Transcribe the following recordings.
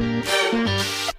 Other day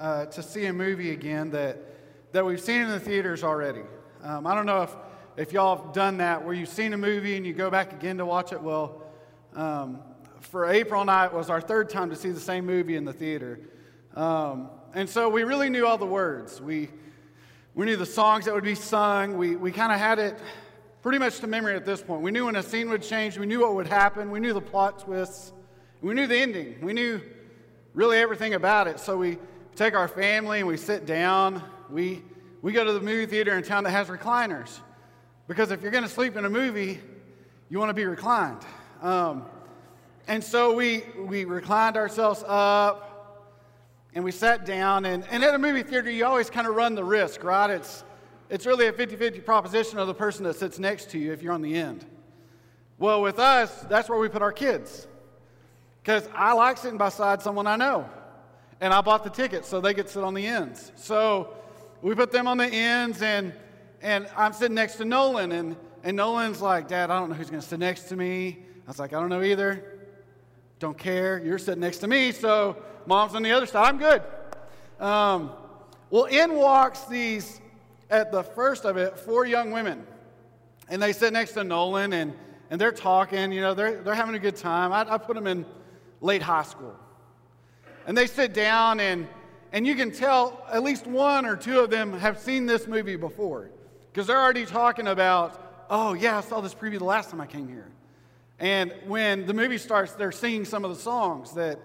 uh, to see a movie again that, that we've seen in the theaters already. Um, I don't know if, if y'all have done that where you've seen a movie and you go back again to watch it. Well, um, for April night was our third time to see the same movie in the theater. Um, and so we really knew all the words. We, we knew the songs that would be sung. We, we kind of had it pretty much to memory at this point. We knew when a scene would change. We knew what would happen. We knew the plot twists. We knew the ending. We knew really everything about it. So we take our family and we sit down. We, we go to the movie theater in town that has recliners. Because if you're going to sleep in a movie, you want to be reclined. Um, and so we, we reclined ourselves up and we sat down. And, and at a movie theater, you always kind of run the risk, right? It's, it's really a 50 50 proposition of the person that sits next to you if you're on the end. Well, with us, that's where we put our kids. Because I like sitting beside someone I know. And I bought the tickets so they to sit on the ends. So we put them on the ends, and, and I'm sitting next to Nolan. And, and Nolan's like, Dad, I don't know who's going to sit next to me. I was like, I don't know either. Don't care. You're sitting next to me, so mom's on the other side. I'm good. Um, well, in walks these, at the first of it, four young women. And they sit next to Nolan, and, and they're talking. You know, they're, they're having a good time. I, I put them in late high school. And they sit down, and, and you can tell at least one or two of them have seen this movie before because they're already talking about, oh, yeah, I saw this preview the last time I came here. And when the movie starts, they're singing some of the songs that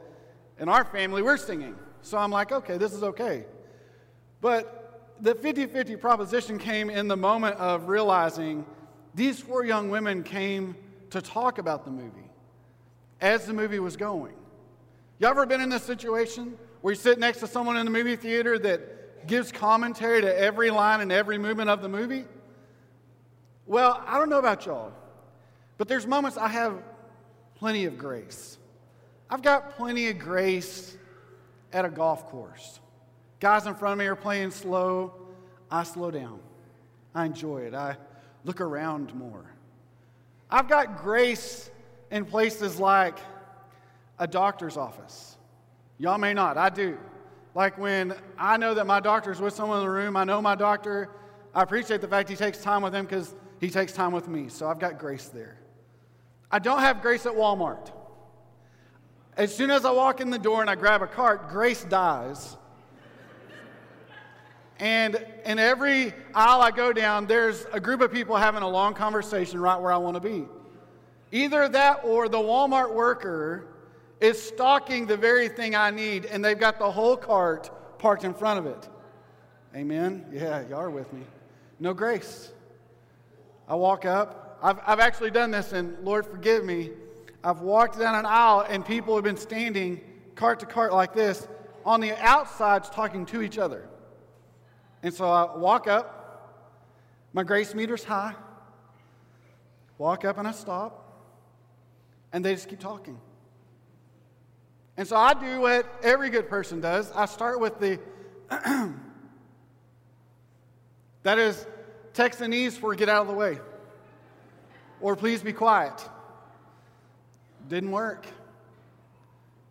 in our family we're singing. So I'm like, okay, this is okay. But the 50 50 proposition came in the moment of realizing these four young women came to talk about the movie as the movie was going. You ever been in this situation where you sit next to someone in the movie theater that gives commentary to every line and every movement of the movie? Well, I don't know about y'all, but there's moments I have plenty of grace. I've got plenty of grace at a golf course. Guys in front of me are playing slow. I slow down. I enjoy it. I look around more. I've got grace in places like a doctor's office. Y'all may not, I do. Like when I know that my doctor is with someone in the room, I know my doctor, I appreciate the fact he takes time with them because he takes time with me. So I've got grace there. I don't have grace at Walmart. As soon as I walk in the door and I grab a cart, grace dies. And in every aisle I go down, there's a group of people having a long conversation right where I want to be. Either that or the Walmart worker is stocking the very thing I need and they've got the whole cart parked in front of it. Amen? Yeah, you are with me. No grace. I walk up. I've, I've actually done this, and Lord forgive me. I've walked down an aisle and people have been standing cart to cart like this on the outsides talking to each other. And so I walk up, my grace meter's high, walk up and I stop. And they just keep talking. And so I do what every good person does I start with the, that is, Texanese for get out of the way. Or please be quiet. Didn't work.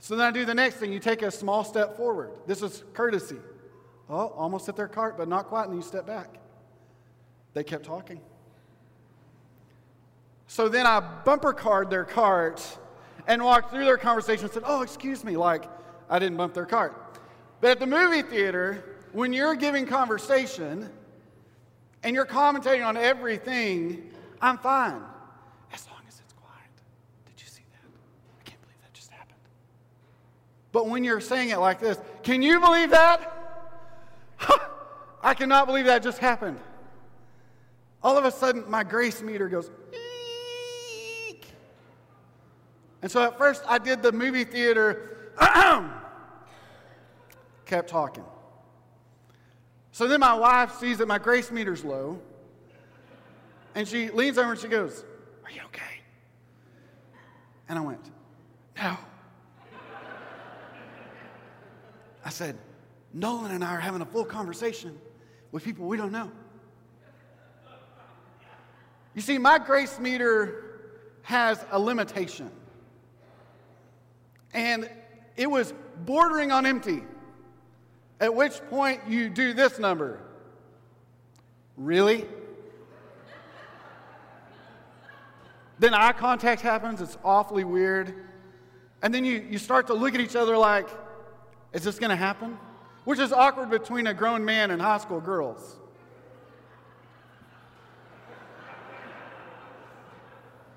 So then I do the next thing. You take a small step forward. This is courtesy. Oh, almost hit their cart, but not quite, and you step back. They kept talking. So then I bumper card their cart and walked through their conversation and said, Oh, excuse me, like I didn't bump their cart. But at the movie theater, when you're giving conversation and you're commentating on everything, I'm fine. As long as it's quiet. Did you see that? I can't believe that just happened. But when you're saying it like this, can you believe that? I cannot believe that just happened. all of a sudden my grace meter goes, and so at first I did the movie theater, kept talking. So then my wife sees that my grace meter's low, and she leans over and she goes, Are you okay? And I went, No. I said, Nolan and I are having a full conversation with people we don't know. You see, my grace meter has a limitation. And it was bordering on empty. At which point you do this number. Really? then eye contact happens. It's awfully weird. And then you, you start to look at each other like, is this going to happen? Which is awkward between a grown man and high school girls.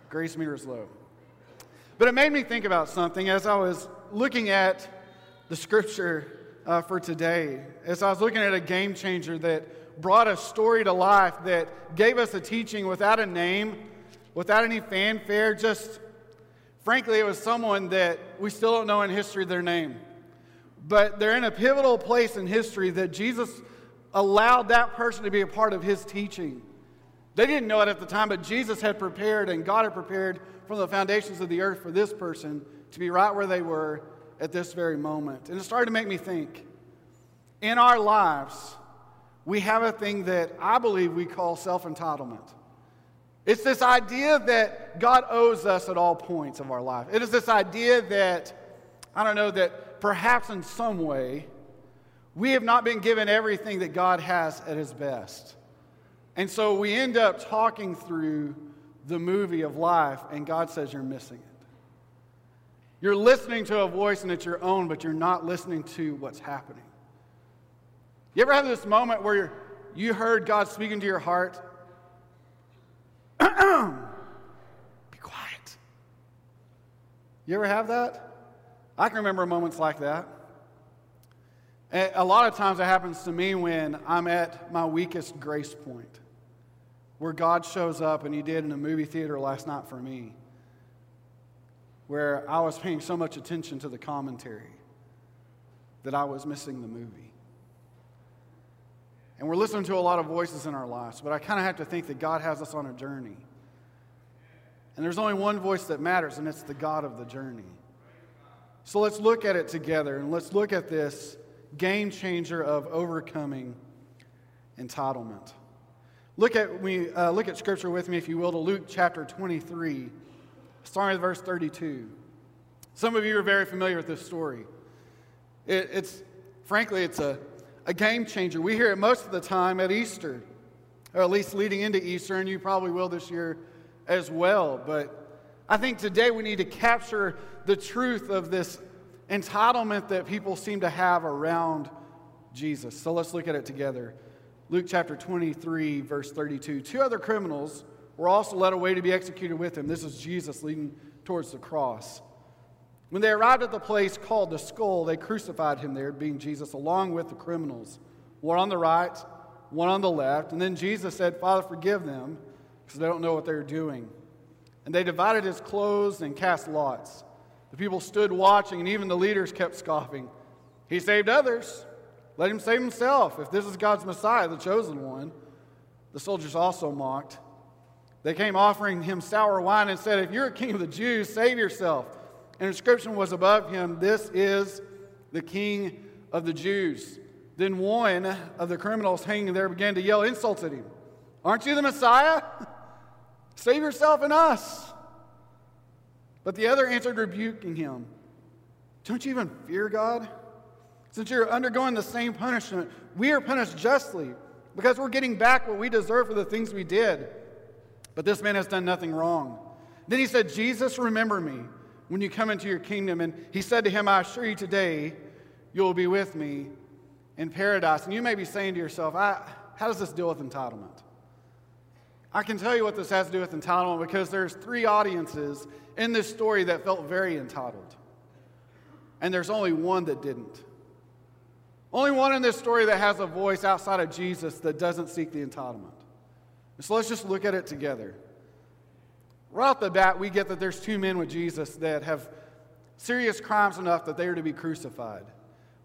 Grace meter is low. But it made me think about something as I was looking at the scripture uh, for today. As I was looking at a game changer that brought a story to life, that gave us a teaching without a name, without any fanfare, just frankly, it was someone that we still don't know in history their name. But they're in a pivotal place in history that Jesus allowed that person to be a part of his teaching. They didn't know it at the time, but Jesus had prepared and God had prepared from the foundations of the earth for this person to be right where they were at this very moment. And it started to make me think in our lives, we have a thing that I believe we call self entitlement. It's this idea that God owes us at all points of our life. It is this idea that, I don't know, that perhaps in some way we have not been given everything that God has at His best. And so we end up talking through the movie of life, and God says you're missing it. You're listening to a voice and it's your own, but you're not listening to what's happening. You ever have this moment where you heard God speaking to your heart? Be quiet. You ever have that? I can remember moments like that. A lot of times it happens to me when I'm at my weakest grace point, where God shows up and He did in a movie theater last night for me where I was paying so much attention to the commentary that I was missing the movie. And we're listening to a lot of voices in our lives, but I kind of have to think that God has us on a journey. And there's only one voice that matters, and it's the God of the journey. So let's look at it together, and let's look at this game changer of overcoming entitlement. Look at, we, uh, look at scripture with me, if you will, to Luke chapter 23 starting with verse 32. Some of you are very familiar with this story. It, it's, frankly, it's a, a game changer. We hear it most of the time at Easter, or at least leading into Easter, and you probably will this year as well. But I think today we need to capture the truth of this entitlement that people seem to have around Jesus. So let's look at it together. Luke chapter 23, verse 32. Two other criminals were also led away to be executed with him. This is Jesus leading towards the cross. When they arrived at the place called the skull, they crucified him there, being Jesus, along with the criminals, one on the right, one on the left. And then Jesus said, Father, forgive them, because they don't know what they're doing. And they divided his clothes and cast lots. The people stood watching, and even the leaders kept scoffing. He saved others. Let him save himself. If this is God's Messiah, the chosen one. The soldiers also mocked. They came offering him sour wine and said, If you're a king of the Jews, save yourself. An inscription was above him, This is the king of the Jews. Then one of the criminals hanging there began to yell insults at him. Aren't you the Messiah? Save yourself and us. But the other answered, rebuking him. Don't you even fear God? Since you're undergoing the same punishment, we are punished justly because we're getting back what we deserve for the things we did. But this man has done nothing wrong. Then he said, Jesus, remember me when you come into your kingdom. And he said to him, I assure you today, you will be with me in paradise. And you may be saying to yourself, how does this deal with entitlement? I can tell you what this has to do with entitlement because there's three audiences in this story that felt very entitled. And there's only one that didn't. Only one in this story that has a voice outside of Jesus that doesn't seek the entitlement. So let's just look at it together. Right off the bat, we get that there's two men with Jesus that have serious crimes enough that they are to be crucified.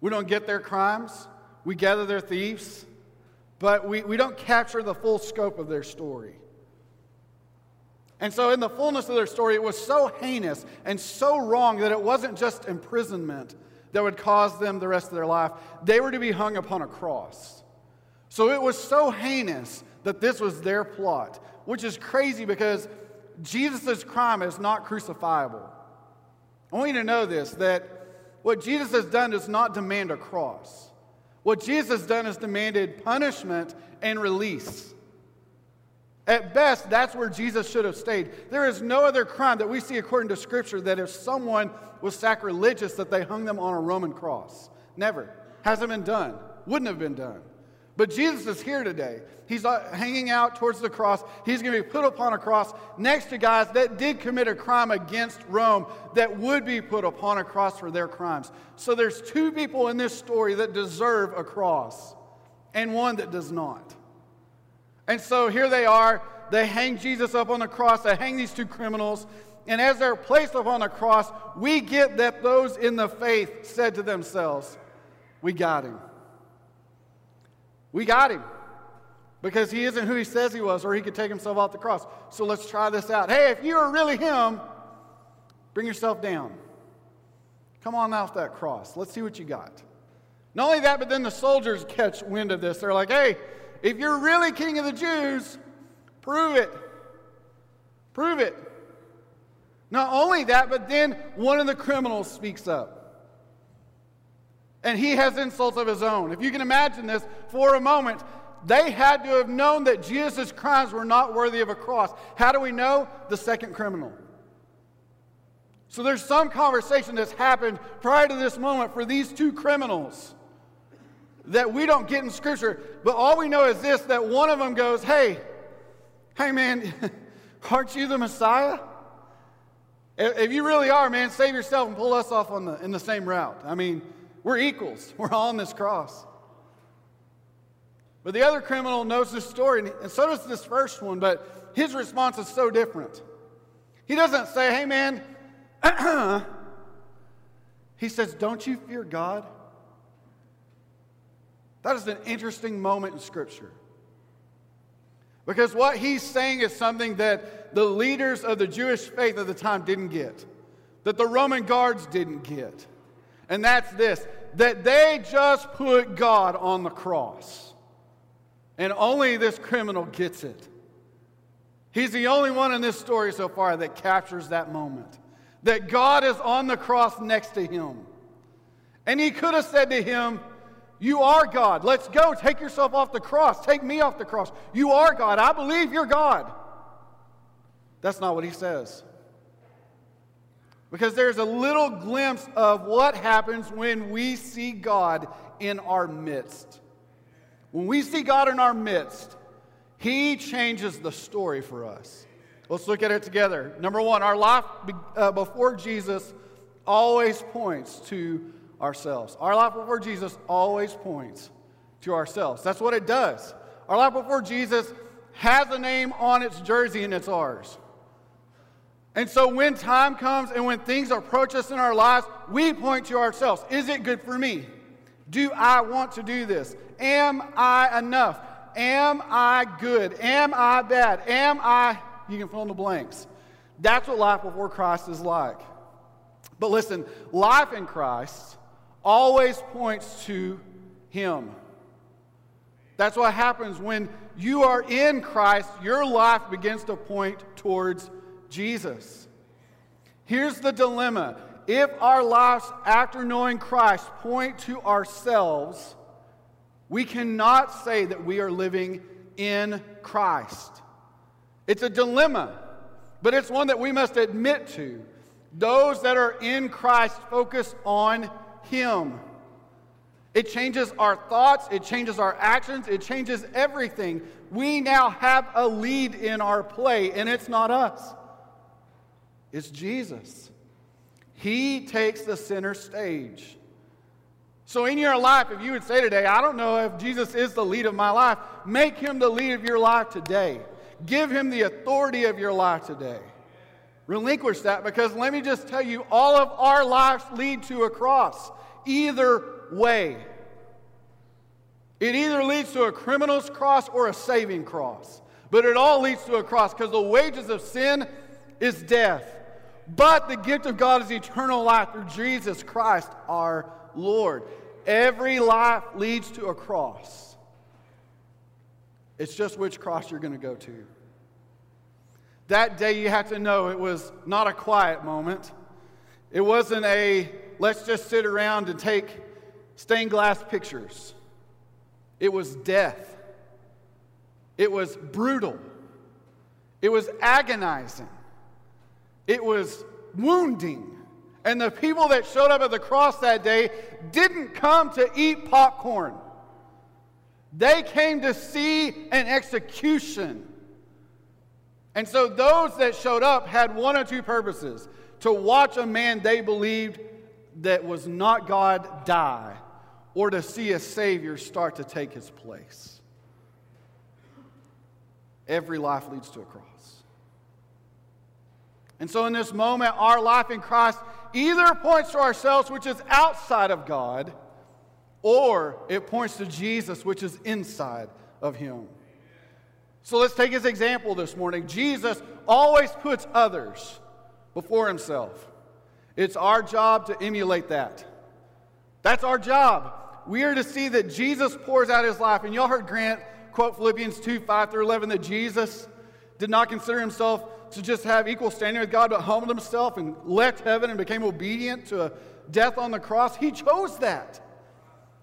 We don't get their crimes, we gather they're thieves, but we, we don't capture the full scope of their story. And so, in the fullness of their story, it was so heinous and so wrong that it wasn't just imprisonment that would cause them the rest of their life. They were to be hung upon a cross. So, it was so heinous that this was their plot, which is crazy because Jesus' crime is not crucifiable. I want you to know this that what Jesus has done does not demand a cross. What Jesus has done is demanded punishment and release. At best, that's where Jesus should have stayed. There is no other crime that we see according to Scripture that if someone was sacrilegious, that they hung them on a Roman cross. Never. Hasn't been done. Wouldn't have been done. But Jesus is here today. He's uh, hanging out towards the cross. He's going to be put upon a cross next to guys that did commit a crime against Rome that would be put upon a cross for their crimes. So there's two people in this story that deserve a cross and one that does not. And so here they are. They hang Jesus up on the cross. They hang these two criminals. And as they're placed upon the cross, we get that those in the faith said to themselves, We got him. We got him because he isn't who he says he was, or he could take himself off the cross. So let's try this out. Hey, if you are really him, bring yourself down. Come on off that cross. Let's see what you got. Not only that, but then the soldiers catch wind of this. They're like, hey, if you're really king of the Jews, prove it. Prove it. Not only that, but then one of the criminals speaks up. And he has insults of his own. If you can imagine this for a moment, they had to have known that Jesus' crimes were not worthy of a cross. How do we know? The second criminal. So there's some conversation that's happened prior to this moment for these two criminals that we don't get in Scripture. But all we know is this that one of them goes, Hey, hey man, aren't you the Messiah? If you really are, man, save yourself and pull us off on the, in the same route. I mean, we're equals. We're all on this cross. But the other criminal knows this story, and so does this first one, but his response is so different. He doesn't say, hey man, he says, don't you fear God? That is an interesting moment in Scripture. Because what he's saying is something that the leaders of the Jewish faith at the time didn't get, that the Roman guards didn't get. And that's this that they just put God on the cross. And only this criminal gets it. He's the only one in this story so far that captures that moment. That God is on the cross next to him. And he could have said to him, You are God. Let's go. Take yourself off the cross. Take me off the cross. You are God. I believe you're God. That's not what he says. Because there's a little glimpse of what happens when we see God in our midst. When we see God in our midst, He changes the story for us. Let's look at it together. Number one, our life uh, before Jesus always points to ourselves. Our life before Jesus always points to ourselves. That's what it does. Our life before Jesus has a name on its jersey and it's ours. And so when time comes and when things approach us in our lives, we point to ourselves. Is it good for me? Do I want to do this? Am I enough? Am I good? Am I bad? Am I, you can fill in the blanks. That's what life before Christ is like. But listen, life in Christ always points to Him. That's what happens when you are in Christ, your life begins to point towards Jesus. Here's the dilemma if our lives after knowing Christ point to ourselves, we cannot say that we are living in Christ. It's a dilemma, but it's one that we must admit to. Those that are in Christ focus on Him. It changes our thoughts, it changes our actions, it changes everything. We now have a lead in our play, and it's not us. It's Jesus. He takes the center stage. So, in your life, if you would say today, I don't know if Jesus is the lead of my life, make him the lead of your life today. Give him the authority of your life today. Relinquish that because let me just tell you, all of our lives lead to a cross. Either way. It either leads to a criminal's cross or a saving cross. But it all leads to a cross because the wages of sin is death. But the gift of God is eternal life through Jesus Christ our Lord. Every life leads to a cross. It's just which cross you're going to go to. That day, you have to know it was not a quiet moment. It wasn't a let's just sit around and take stained glass pictures. It was death. It was brutal. It was agonizing. It was wounding. And the people that showed up at the cross that day didn't come to eat popcorn. They came to see an execution. And so those that showed up had one or two purposes to watch a man they believed that was not God die, or to see a Savior start to take his place. Every life leads to a cross. And so, in this moment, our life in Christ either points to ourselves, which is outside of God, or it points to Jesus, which is inside of Him. So let's take his example this morning. Jesus always puts others before himself. It's our job to emulate that. That's our job. We are to see that Jesus pours out his life. And y'all heard Grant quote Philippians 2 5 through 11 that Jesus did not consider himself to just have equal standing with God, but humbled himself and left heaven and became obedient to a death on the cross. He chose that.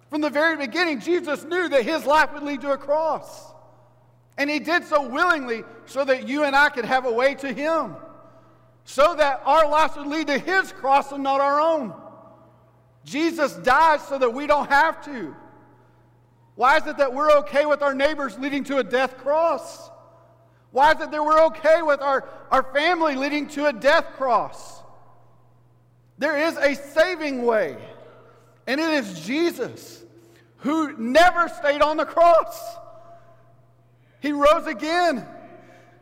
From the very beginning, Jesus knew that his life would lead to a cross. And he did so willingly so that you and I could have a way to him, so that our lives would lead to his cross and not our own. Jesus died so that we don't have to. Why is it that we're okay with our neighbors leading to a death cross? Why is it that we're okay with our, our family leading to a death cross? There is a saving way, and it is Jesus who never stayed on the cross. He rose again.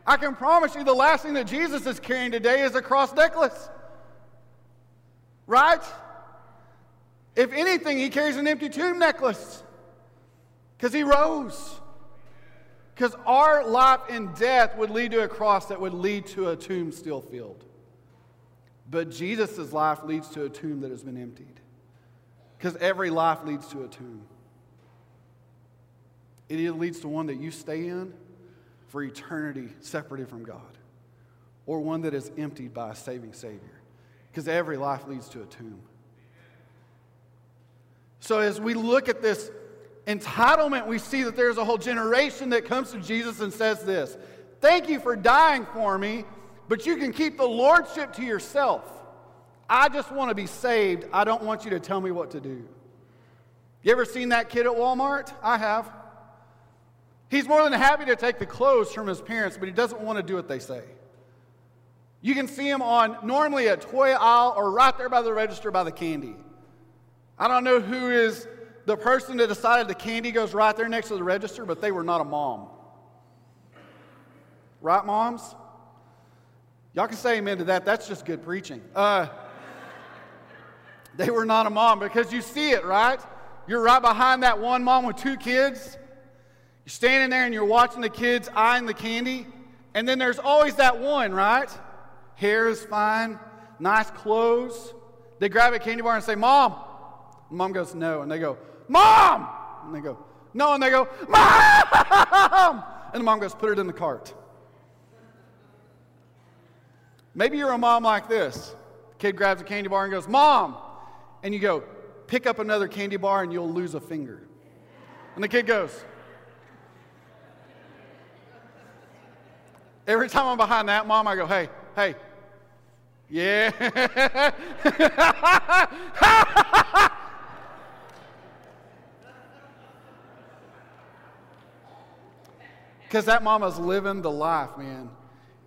I can promise you the last thing that Jesus is carrying today is a cross necklace. Right? If anything, he carries an empty tomb necklace because he rose. Because our life in death would lead to a cross that would lead to a tomb still filled. But Jesus' life leads to a tomb that has been emptied. Because every life leads to a tomb. It either leads to one that you stay in for eternity separated from God, or one that is emptied by a saving Savior. Because every life leads to a tomb. So as we look at this entitlement, we see that there's a whole generation that comes to Jesus and says this Thank you for dying for me, but you can keep the lordship to yourself. I just want to be saved. I don't want you to tell me what to do. You ever seen that kid at Walmart? I have. He's more than happy to take the clothes from his parents, but he doesn't want to do what they say. You can see him on normally a toy aisle or right there by the register by the candy. I don't know who is the person that decided the candy goes right there next to the register, but they were not a mom. Right, moms? Y'all can say amen to that. That's just good preaching. Uh, they were not a mom because you see it, right? You're right behind that one mom with two kids. You're standing there and you're watching the kids eyeing the candy. And then there's always that one, right? Hair is fine, nice clothes. They grab a candy bar and say, Mom. Mom goes, No. And they go, Mom! And they go, No. And they go, Mom! And the mom goes, Put it in the cart. Maybe you're a mom like this. kid grabs a candy bar and goes, Mom! And you go, Pick up another candy bar and you'll lose a finger. And the kid goes, Every time I'm behind that mom, I go, Hey, hey, yeah. Because that mama's living the life, man.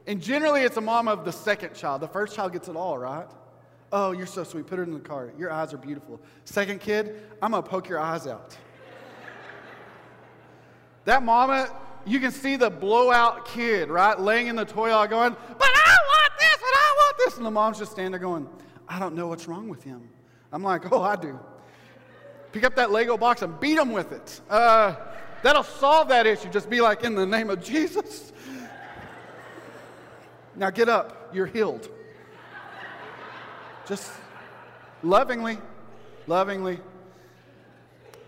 And generally, it's a mom of the second child. The first child gets it all, right? Oh, you're so sweet. Put it in the car. Your eyes are beautiful. Second kid, I'm going to poke your eyes out. that mama, you can see the blowout kid, right, laying in the toy aisle going, But I want this and I want this. And the mom's just standing there going, I don't know what's wrong with him. I'm like, Oh, I do. Pick up that Lego box and beat him with it. Uh, that'll solve that issue. Just be like, In the name of Jesus. Now get up. You're healed. Just lovingly, lovingly.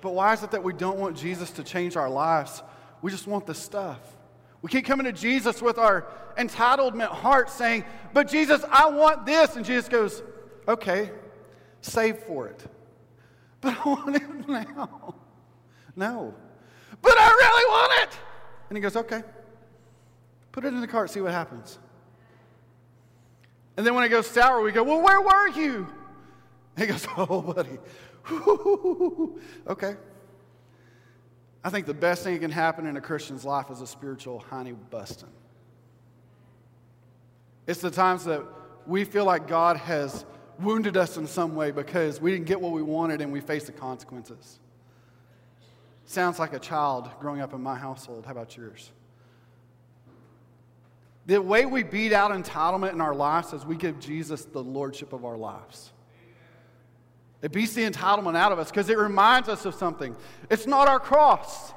But why is it that we don't want Jesus to change our lives? We just want the stuff. We keep coming to Jesus with our entitlement heart saying, But Jesus, I want this. And Jesus goes, Okay, save for it. But I want it now. No. But I really want it. And he goes, Okay, put it in the cart, see what happens. And then when it goes sour, we go, Well, where were you? And he goes, Oh, buddy. okay. I think the best thing that can happen in a Christian's life is a spiritual honey busting. It's the times that we feel like God has wounded us in some way because we didn't get what we wanted and we face the consequences. Sounds like a child growing up in my household. How about yours? The way we beat out entitlement in our lives is we give Jesus the lordship of our lives. It beats the entitlement out of us because it reminds us of something. It's not our cross,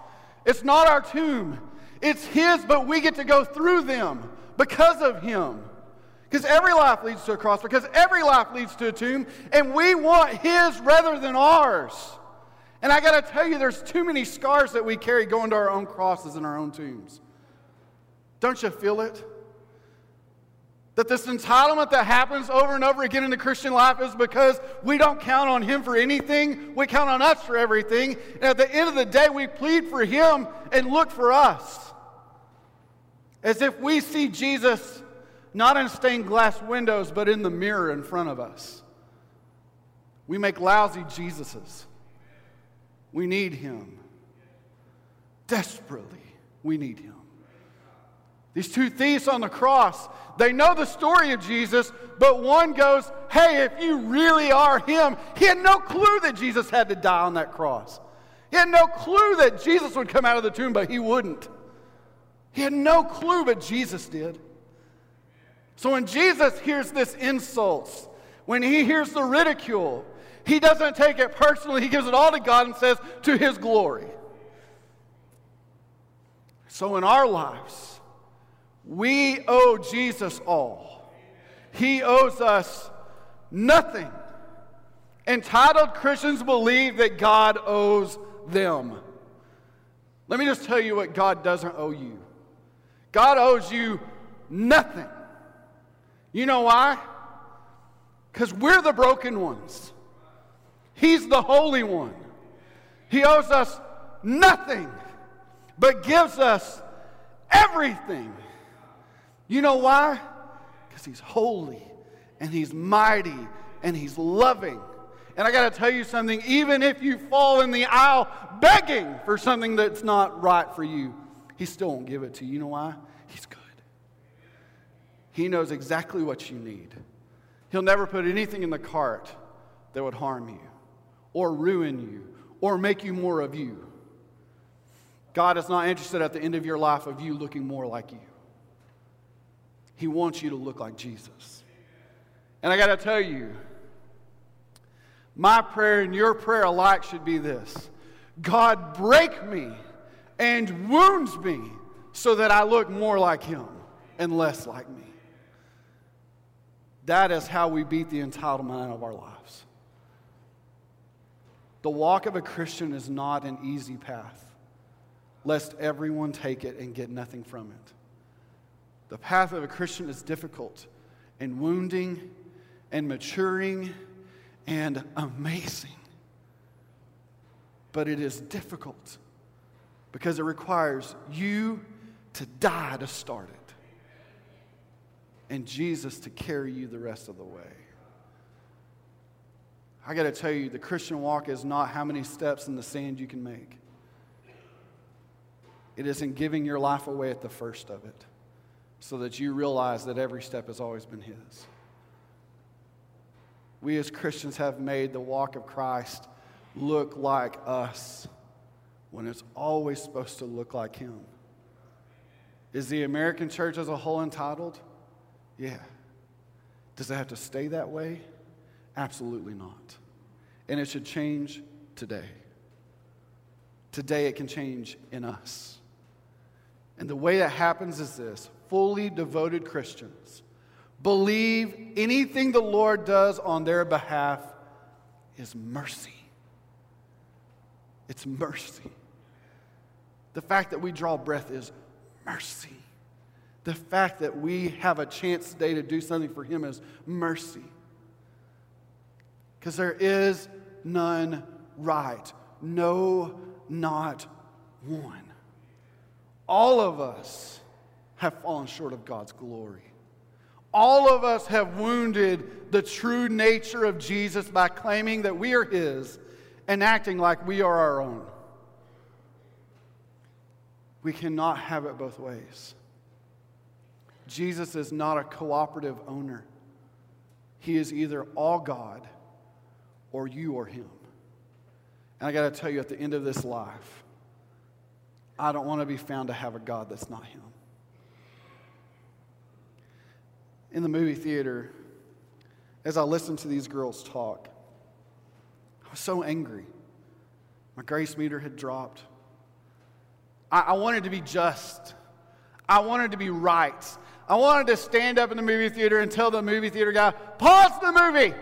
it's not our tomb. It's His, but we get to go through them because of Him. Because every life leads to a cross, because every life leads to a tomb, and we want His rather than ours. And I got to tell you, there's too many scars that we carry going to our own crosses and our own tombs. Don't you feel it? That this entitlement that happens over and over again in the Christian life is because we don't count on Him for anything. We count on us for everything. And at the end of the day, we plead for Him and look for us. As if we see Jesus not in stained glass windows, but in the mirror in front of us. We make lousy Jesuses. We need Him. Desperately, we need Him. These two thieves on the cross, they know the story of Jesus, but one goes, Hey, if you really are him, he had no clue that Jesus had to die on that cross. He had no clue that Jesus would come out of the tomb, but he wouldn't. He had no clue, but Jesus did. So when Jesus hears this insults, when he hears the ridicule, he doesn't take it personally. He gives it all to God and says, to his glory. So in our lives, we owe Jesus all. He owes us nothing. Entitled Christians believe that God owes them. Let me just tell you what God doesn't owe you God owes you nothing. You know why? Because we're the broken ones, He's the holy one. He owes us nothing, but gives us everything. You know why? Because he's holy and he's mighty and he's loving. And I got to tell you something even if you fall in the aisle begging for something that's not right for you, he still won't give it to you. You know why? He's good. He knows exactly what you need. He'll never put anything in the cart that would harm you or ruin you or make you more of you. God is not interested at the end of your life of you looking more like you. He wants you to look like Jesus. And I got to tell you, my prayer and your prayer alike should be this God, break me and wounds me so that I look more like Him and less like me. That is how we beat the entitlement of our lives. The walk of a Christian is not an easy path, lest everyone take it and get nothing from it. The path of a Christian is difficult and wounding and maturing and amazing. But it is difficult because it requires you to die to start it and Jesus to carry you the rest of the way. I got to tell you, the Christian walk is not how many steps in the sand you can make. It is in giving your life away at the first of it so that you realize that every step has always been His. We as Christians have made the walk of Christ look like us when it's always supposed to look like Him. Is the American church as a whole entitled? Yeah. Does it have to stay that way? Absolutely not. And it should change today. Today, it can change in us. And the way that happens is this fully devoted Christians believe anything the Lord does on their behalf is mercy. It's mercy. The fact that we draw breath is mercy. The fact that we have a chance today to do something for Him is mercy. Because there is none right. No, not one. All of us have fallen short of God's glory. All of us have wounded the true nature of Jesus by claiming that we are His and acting like we are our own. We cannot have it both ways. Jesus is not a cooperative owner. He is either all God or you or Him. And I got to tell you, at the end of this life, I don't want to be found to have a God that's not Him. In the movie theater, as I listened to these girls talk, I was so angry. My grace meter had dropped. I, I wanted to be just. I wanted to be right. I wanted to stand up in the movie theater and tell the movie theater guy, pause the movie.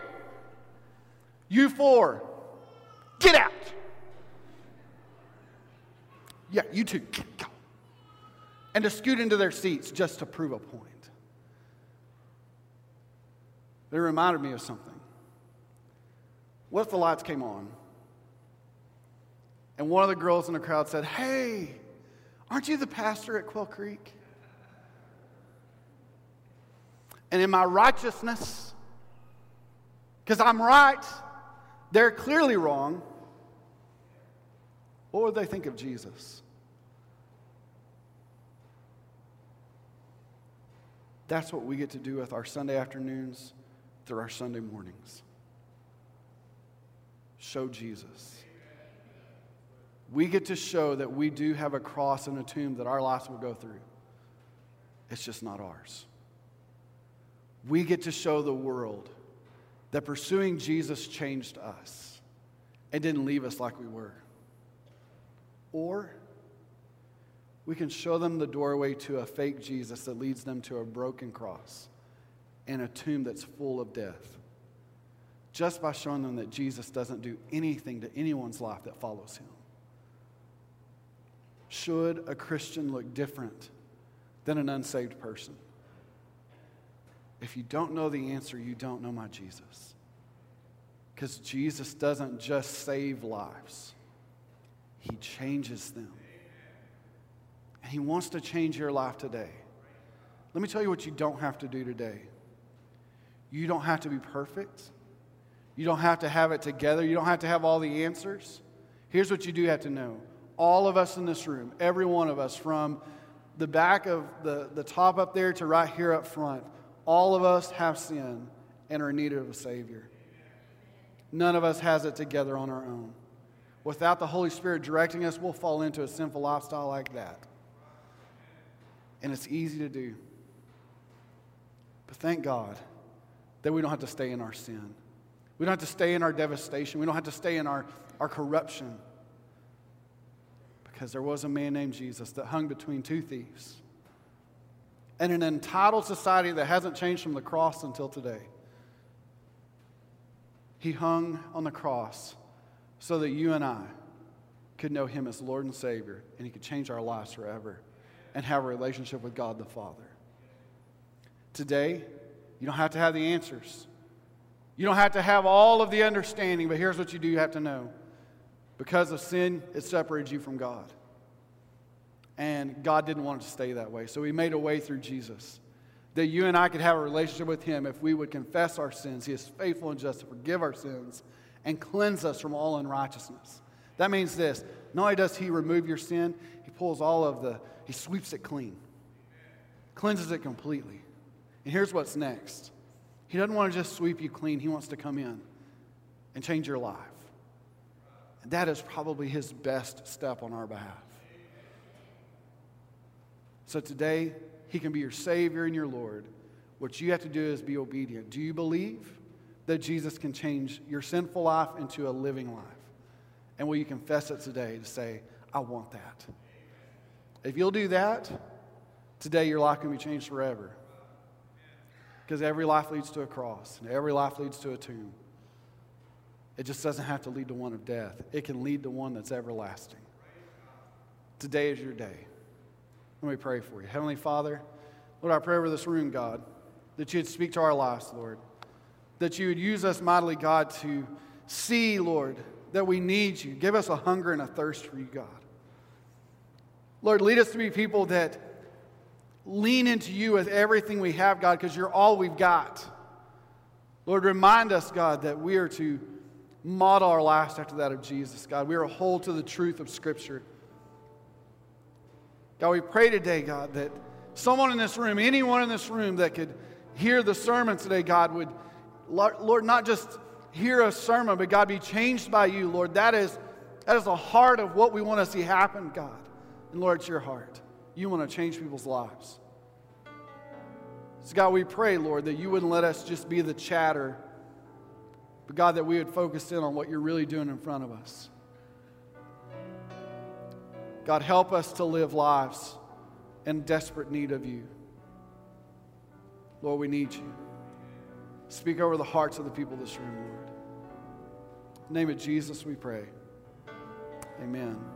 You four, get out. Yeah, you two. And to scoot into their seats just to prove a point. It reminded me of something. What if the lights came on? And one of the girls in the crowd said, Hey, aren't you the pastor at Quail Creek? And in my righteousness, because I'm right, they're clearly wrong. What would they think of Jesus? That's what we get to do with our Sunday afternoons through our Sunday mornings. Show Jesus. We get to show that we do have a cross and a tomb that our lives will go through. It's just not ours. We get to show the world that pursuing Jesus changed us and didn't leave us like we were. Or we can show them the doorway to a fake Jesus that leads them to a broken cross and a tomb that's full of death. Just by showing them that Jesus doesn't do anything to anyone's life that follows him. Should a Christian look different than an unsaved person? If you don't know the answer, you don't know my Jesus. Because Jesus doesn't just save lives, He changes them. And He wants to change your life today. Let me tell you what you don't have to do today. You don't have to be perfect. You don't have to have it together. You don't have to have all the answers. Here's what you do have to know all of us in this room, every one of us, from the back of the, the top up there to right here up front, all of us have sin and are in need of a Savior. None of us has it together on our own. Without the Holy Spirit directing us, we'll fall into a sinful lifestyle like that. And it's easy to do. But thank God that we don't have to stay in our sin. We don't have to stay in our devastation. We don't have to stay in our, our corruption. Because there was a man named Jesus that hung between two thieves and an entitled society that hasn't changed from the cross until today. He hung on the cross so that you and I could know Him as Lord and Savior, and He could change our lives forever and have a relationship with God the Father. Today, you don't have to have the answers. You don't have to have all of the understanding, but here's what you do you have to know. Because of sin, it separated you from God. And God didn't want it to stay that way. So He made a way through Jesus that you and I could have a relationship with Him if we would confess our sins. He is faithful and just to forgive our sins and cleanse us from all unrighteousness. That means this not only does He remove your sin, He pulls all of the, He sweeps it clean, cleanses it completely. And here's what's next He doesn't want to just sweep you clean, He wants to come in and change your life. And that is probably His best step on our behalf. So today, He can be your Savior and your Lord. What you have to do is be obedient. Do you believe that Jesus can change your sinful life into a living life? And will you confess it today to say, I want that? If you'll do that, today your life can be changed forever. Because every life leads to a cross, and every life leads to a tomb. It just doesn't have to lead to one of death, it can lead to one that's everlasting. Today is your day. Let me pray for you. Heavenly Father, Lord, I pray over this room, God, that you'd speak to our lives, Lord. That you would use us mightily, God, to see, Lord, that we need you. Give us a hunger and a thirst for you, God. Lord, lead us to be people that lean into you with everything we have, God, because you're all we've got. Lord, remind us, God, that we are to model our lives after that of Jesus, God. We are hold to the truth of Scripture. God, we pray today, God, that someone in this room, anyone in this room that could hear the sermon today, God, would, Lord, not just hear a sermon, but God, be changed by you, Lord. That is, that is the heart of what we want to see happen, God. And Lord, it's your heart. You want to change people's lives. So, God, we pray, Lord, that you wouldn't let us just be the chatter, but God, that we would focus in on what you're really doing in front of us. God, help us to live lives in desperate need of you. Lord, we need you. Speak over the hearts of the people of this room, Lord. In the name of Jesus, we pray. Amen.